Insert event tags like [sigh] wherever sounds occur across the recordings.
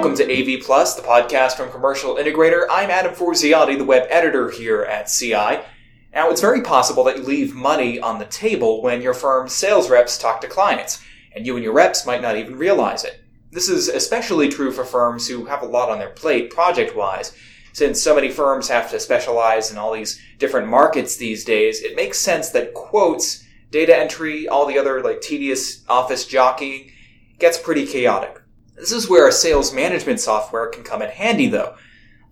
Welcome to AV Plus, the podcast from Commercial Integrator. I'm Adam Forziati, the web editor here at CI. Now, it's very possible that you leave money on the table when your firm's sales reps talk to clients, and you and your reps might not even realize it. This is especially true for firms who have a lot on their plate project wise. Since so many firms have to specialize in all these different markets these days, it makes sense that quotes, data entry, all the other like tedious office jockeying gets pretty chaotic. This is where a sales management software can come in handy, though.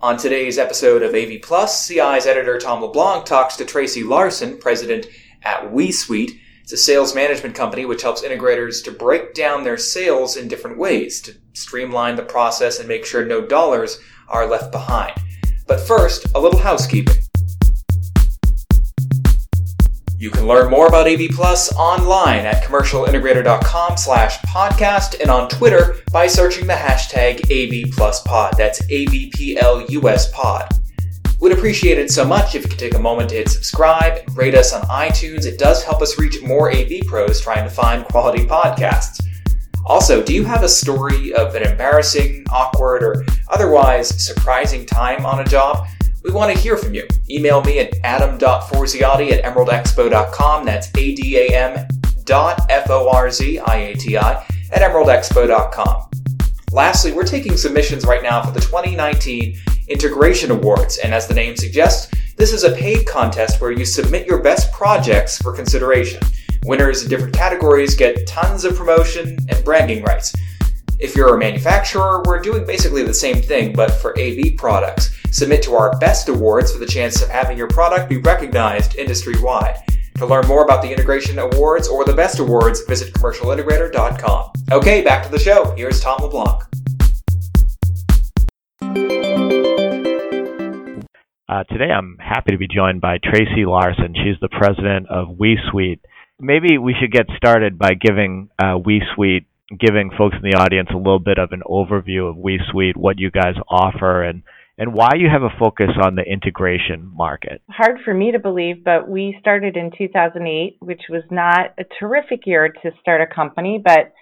On today's episode of AV Plus, CI's editor Tom LeBlanc talks to Tracy Larson, president at WeSuite. It's a sales management company which helps integrators to break down their sales in different ways to streamline the process and make sure no dollars are left behind. But first, a little housekeeping. You can learn more about AV Plus online at commercialintegrator.com slash podcast and on Twitter by searching the hashtag AV Plus Pod. That's AVPLUS Pod. Would appreciate it so much if you could take a moment to hit subscribe and rate us on iTunes. It does help us reach more AV pros trying to find quality podcasts. Also, do you have a story of an embarrassing, awkward, or otherwise surprising time on a job? We want to hear from you. Email me at adam.forziati at emeraldexpo.com. That's A-D-A-M dot F-O-R-Z-I-A-T-I at emeraldexpo.com. Lastly, we're taking submissions right now for the 2019 Integration Awards, and as the name suggests, this is a paid contest where you submit your best projects for consideration. Winners in different categories get tons of promotion and bragging rights. If you're a manufacturer, we're doing basically the same thing, but for AV products. Submit to our best awards for the chance of having your product be recognized industry wide. To learn more about the Integration Awards or the Best Awards, visit commercialintegrator.com. Okay, back to the show. Here's Tom LeBlanc. Uh, today I'm happy to be joined by Tracy Larson. She's the president of WeSuite. Maybe we should get started by giving uh, WeSuite, giving folks in the audience a little bit of an overview of WeSuite, what you guys offer, and and why you have a focus on the integration market. Hard for me to believe, but we started in 2008, which was not a terrific year to start a company, but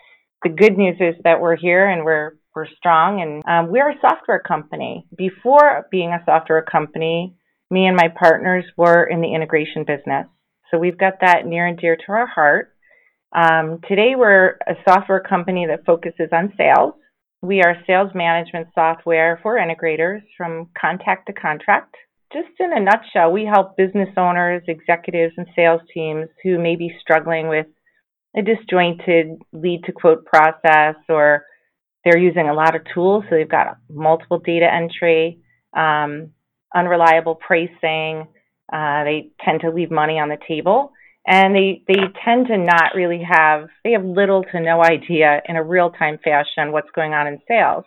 the good news is that we're here and we're we're strong and um, we're a software company. Before being a software company, me and my partners were in the integration business. So we've got that near and dear to our heart. Um, today, we're a software company that focuses on sales. We are sales management software for integrators from contact to contract. Just in a nutshell, we help business owners, executives, and sales teams who may be struggling with a disjointed lead to quote process or they're using a lot of tools. So they've got multiple data entry, um, unreliable pricing. Uh, they tend to leave money on the table and they they tend to not really have they have little to no idea in a real time fashion what's going on in sales.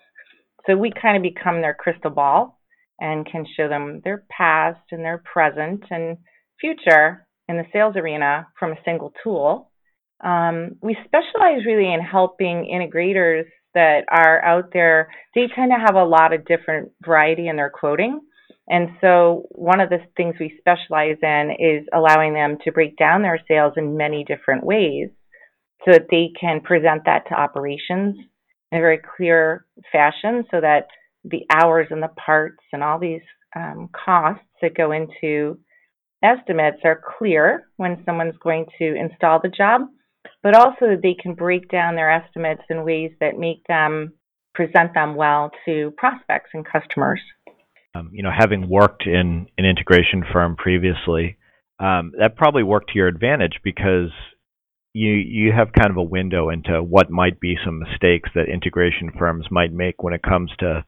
So we kind of become their crystal ball and can show them their past and their present and future in the sales arena from a single tool. Um, we specialize really in helping integrators that are out there. They tend to have a lot of different variety in their quoting and so, one of the things we specialize in is allowing them to break down their sales in many different ways so that they can present that to operations in a very clear fashion so that the hours and the parts and all these um, costs that go into estimates are clear when someone's going to install the job, but also that they can break down their estimates in ways that make them present them well to prospects and customers. Um, you know, having worked in an integration firm previously, um, that probably worked to your advantage because you you have kind of a window into what might be some mistakes that integration firms might make when it comes to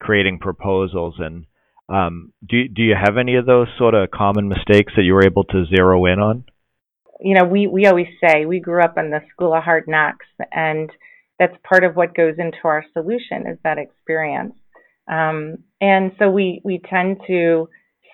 creating proposals. And um, do do you have any of those sort of common mistakes that you were able to zero in on? You know, we we always say we grew up in the school of hard knocks, and that's part of what goes into our solution is that experience. Um, and so we, we tend to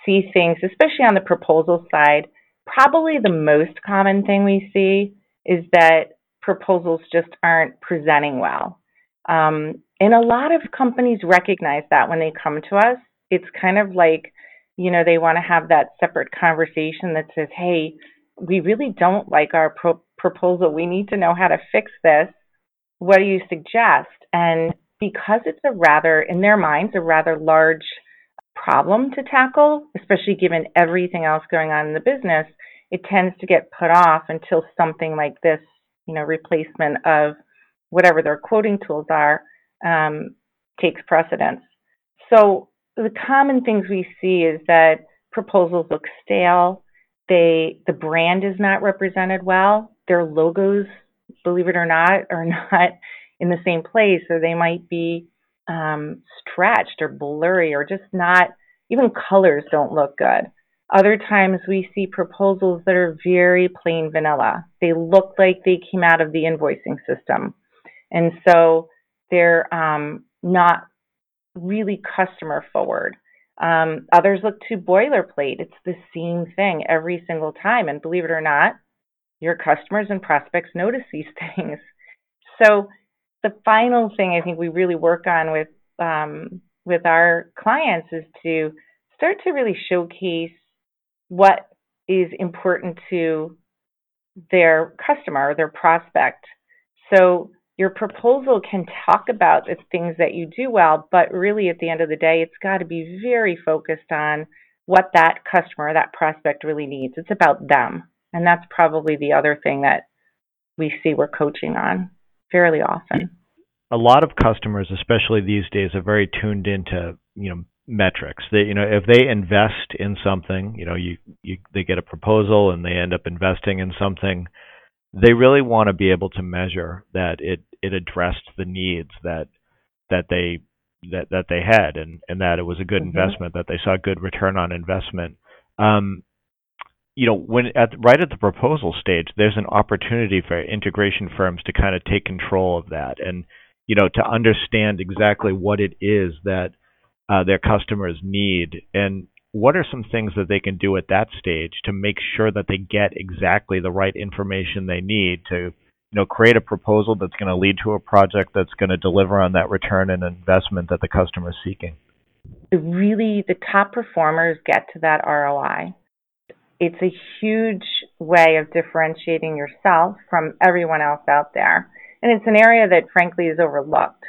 see things, especially on the proposal side. Probably the most common thing we see is that proposals just aren't presenting well. Um, and a lot of companies recognize that when they come to us. It's kind of like, you know, they want to have that separate conversation that says, hey, we really don't like our pro- proposal. We need to know how to fix this. What do you suggest? And because it's a rather, in their minds, a rather large problem to tackle, especially given everything else going on in the business, it tends to get put off until something like this, you know, replacement of whatever their quoting tools are, um, takes precedence. So the common things we see is that proposals look stale. They the brand is not represented well. Their logos, believe it or not, are [laughs] not in the same place, or they might be um, stretched or blurry, or just not. Even colors don't look good. Other times we see proposals that are very plain vanilla. They look like they came out of the invoicing system. And so they're um, not really customer forward. Um, others look too boilerplate. It's the same thing every single time. And believe it or not, your customers and prospects notice these [laughs] things. So the final thing I think we really work on with um, with our clients is to start to really showcase what is important to their customer or their prospect. So your proposal can talk about the things that you do well, but really at the end of the day, it's got to be very focused on what that customer, that prospect really needs. It's about them. And that's probably the other thing that we see we're coaching on fairly often. A lot of customers, especially these days, are very tuned into, you know, metrics. They, you know, if they invest in something, you know, you, you they get a proposal and they end up investing in something, they really want to be able to measure that it it addressed the needs that that they that that they had and and that it was a good mm-hmm. investment that they saw good return on investment um you know when at right at the proposal stage there's an opportunity for integration firms to kind of take control of that and you know to understand exactly what it is that uh, their customers need. And what are some things that they can do at that stage to make sure that they get exactly the right information they need to you know create a proposal that's going to lead to a project that's going to deliver on that return and investment that the customer is seeking? Really the top performers get to that ROI it's a huge way of differentiating yourself from everyone else out there and it's an area that frankly is overlooked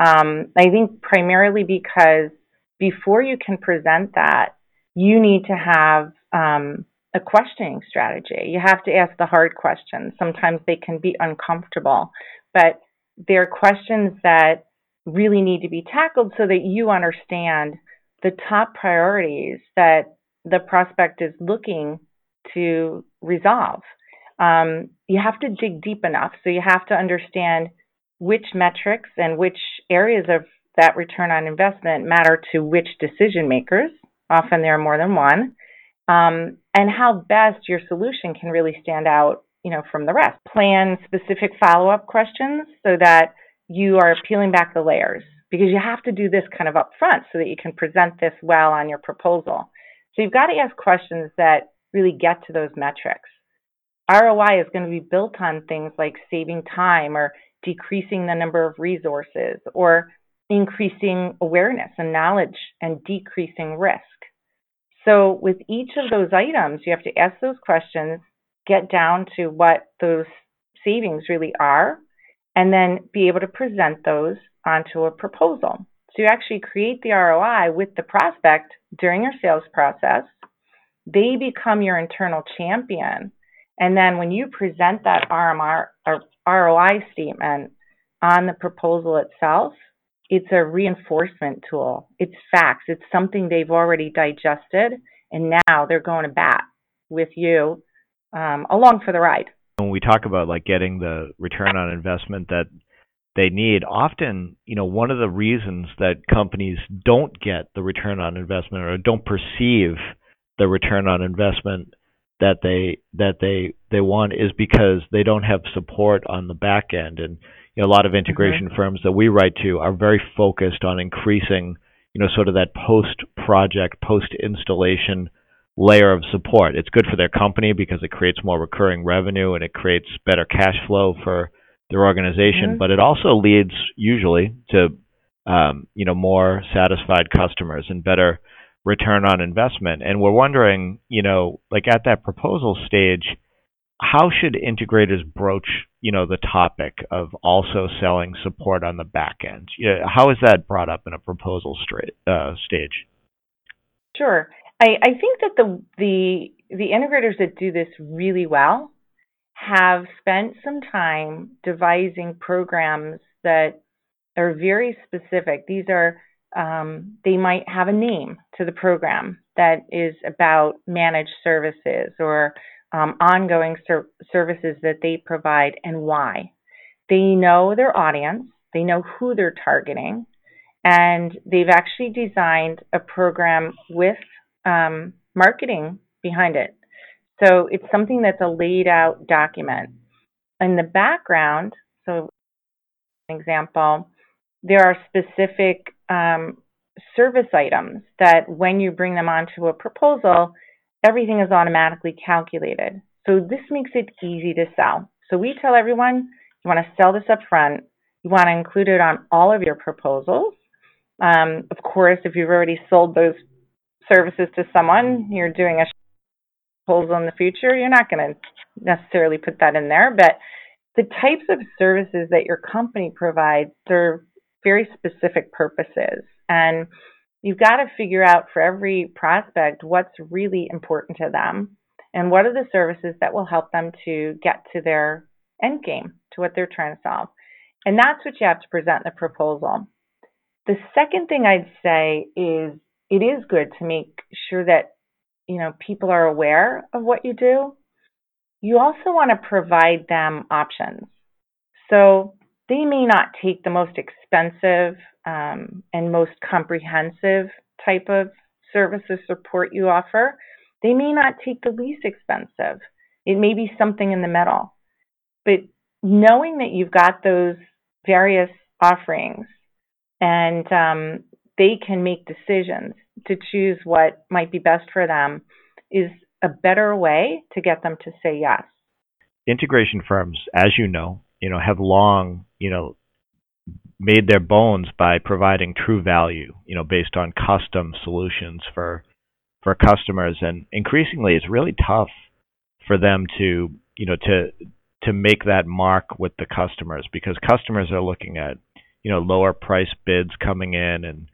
um, i think primarily because before you can present that you need to have um, a questioning strategy. You have to ask the hard questions. Sometimes they can be uncomfortable, but they're questions that really need to be tackled so that you understand the top priorities that the prospect is looking to resolve. Um, you have to dig deep enough. So you have to understand which metrics and which areas of that return on investment matter to which decision makers. Often there are more than one um, and how best your solution can really stand out, you know, from the rest. Plan specific follow-up questions so that you are peeling back the layers because you have to do this kind of up front so that you can present this well on your proposal. So you've got to ask questions that really get to those metrics. ROI is going to be built on things like saving time or decreasing the number of resources or increasing awareness and knowledge and decreasing risk. So with each of those items, you have to ask those questions, get down to what those savings really are, and then be able to present those onto a proposal. So you actually create the ROI with the prospect during your sales process. They become your internal champion. And then when you present that RMR or ROI statement on the proposal itself, it's a reinforcement tool. It's facts. It's something they've already digested, and now they're going to bat with you um, along for the ride. When we talk about like getting the return on investment that they need, often, you know, one of the reasons that companies don't get the return on investment or don't perceive the return on investment that they that they they want is because they don't have support on the back end and you know, a lot of integration mm-hmm. firms that we write to are very focused on increasing, you know, sort of that post project, post installation layer of support. It's good for their company because it creates more recurring revenue and it creates better cash flow for their organization, mm-hmm. but it also leads usually to um, you know more satisfied customers and better return on investment. And we're wondering, you know, like at that proposal stage, how should integrators broach you know the topic of also selling support on the back end? how is that brought up in a proposal uh, stage? Sure. I, I think that the the the integrators that do this really well have spent some time devising programs that are very specific. These are um, they might have a name to the program that is about managed services or um, ongoing ser- services that they provide and why. They know their audience, they know who they're targeting, and they've actually designed a program with um, marketing behind it. So it's something that's a laid out document. In the background, so an example, there are specific um, service items that when you bring them onto a proposal, everything is automatically calculated. So this makes it easy to sell. So we tell everyone you want to sell this up front, you want to include it on all of your proposals. Um, of course, if you've already sold those services to someone, you're doing a proposal in the future, you're not going to necessarily put that in there. But the types of services that your company provides serve very specific purposes. And you've got to figure out for every prospect what's really important to them and what are the services that will help them to get to their end game, to what they're trying to solve. And that's what you have to present in the proposal. The second thing I'd say is it is good to make sure that you know people are aware of what you do. You also want to provide them options. So they may not take the most expensive um, and most comprehensive type of service or support you offer. They may not take the least expensive. It may be something in the middle. But knowing that you've got those various offerings and um, they can make decisions to choose what might be best for them is a better way to get them to say yes. Integration firms, as you know, you know, have long, you know, made their bones by providing true value, you know, based on custom solutions for for customers. And increasingly it's really tough for them to, you know, to to make that mark with the customers because customers are looking at, you know, lower price bids coming in and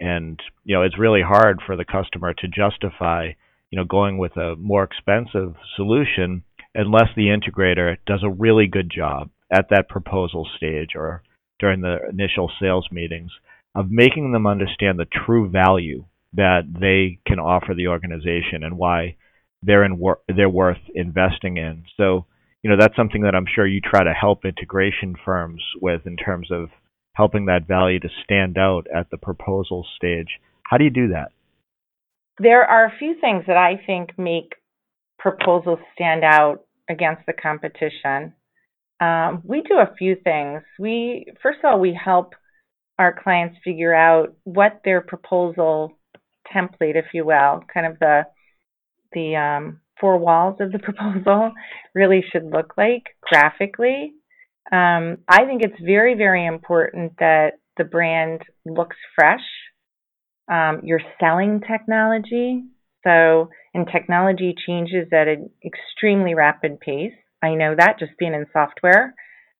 and you know, it's really hard for the customer to justify, you know, going with a more expensive solution unless the integrator does a really good job at that proposal stage or during the initial sales meetings of making them understand the true value that they can offer the organization and why they're in wor- they're worth investing in. So, you know, that's something that I'm sure you try to help integration firms with in terms of helping that value to stand out at the proposal stage. How do you do that? There are a few things that I think make proposals stand out against the competition. Um, we do a few things. We first of all we help our clients figure out what their proposal template, if you will, kind of the the um, four walls of the [laughs] proposal really should look like graphically. Um, I think it's very very important that the brand looks fresh. Um, you're selling technology, so and technology changes at an extremely rapid pace. I know that just being in software.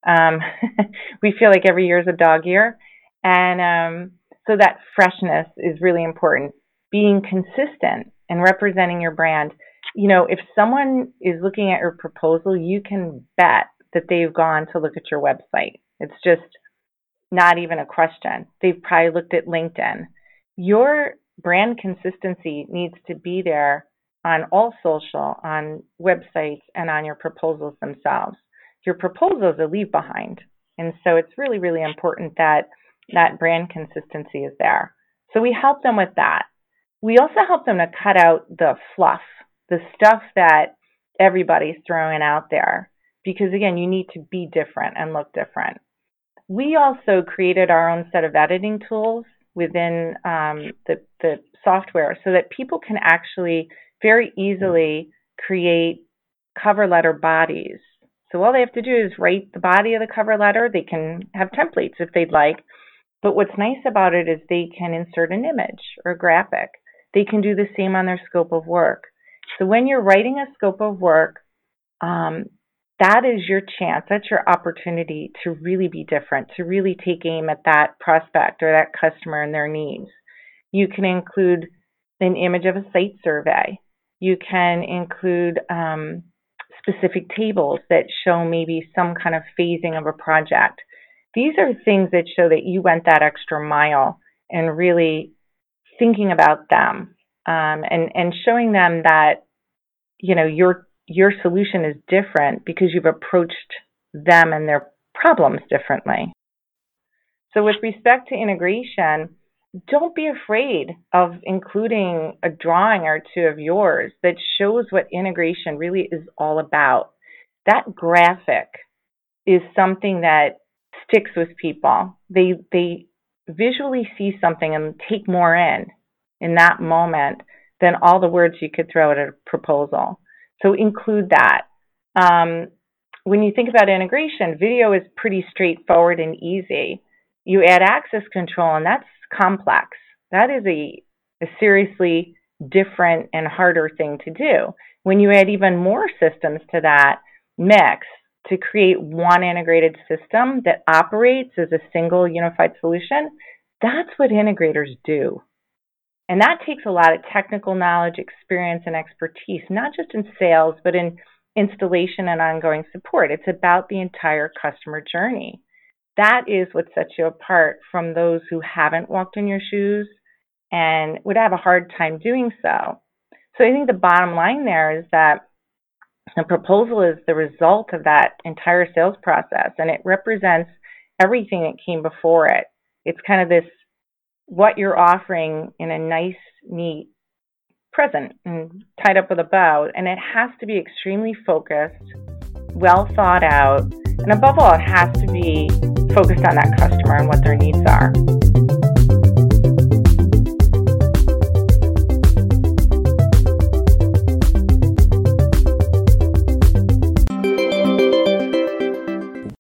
Um, [laughs] we feel like every year is a dog year. And um, so that freshness is really important. Being consistent and representing your brand. You know, if someone is looking at your proposal, you can bet that they've gone to look at your website. It's just not even a question. They've probably looked at LinkedIn. Your brand consistency needs to be there on all social, on websites, and on your proposals themselves. Your proposals is a leave behind. And so it's really, really important that that brand consistency is there. So we help them with that. We also help them to cut out the fluff, the stuff that everybody's throwing out there. Because again, you need to be different and look different. We also created our own set of editing tools within um, the, the software so that people can actually very easily create cover letter bodies. So all they have to do is write the body of the cover letter. They can have templates if they'd like. But what's nice about it is they can insert an image or graphic. They can do the same on their scope of work. So when you're writing a scope of work, um, that is your chance. That's your opportunity to really be different, to really take aim at that prospect or that customer and their needs. You can include an image of a site survey. You can include um, specific tables that show maybe some kind of phasing of a project. These are things that show that you went that extra mile and really thinking about them um, and and showing them that you know your your solution is different because you've approached them and their problems differently. So with respect to integration, don't be afraid of including a drawing or two of yours that shows what integration really is all about. That graphic is something that sticks with people. They they visually see something and take more in in that moment than all the words you could throw at a proposal. So include that. Um, when you think about integration, video is pretty straightforward and easy. You add access control, and that's complex. That is a, a seriously different and harder thing to do. When you add even more systems to that mix to create one integrated system that operates as a single unified solution, that's what integrators do. And that takes a lot of technical knowledge, experience, and expertise, not just in sales, but in installation and ongoing support. It's about the entire customer journey. That is what sets you apart from those who haven't walked in your shoes and would have a hard time doing so. So I think the bottom line there is that the proposal is the result of that entire sales process and it represents everything that came before it. It's kind of this what you're offering in a nice, neat present and tied up with a bow. And it has to be extremely focused, well thought out, and above all, it has to be focused on that customer and what their needs are.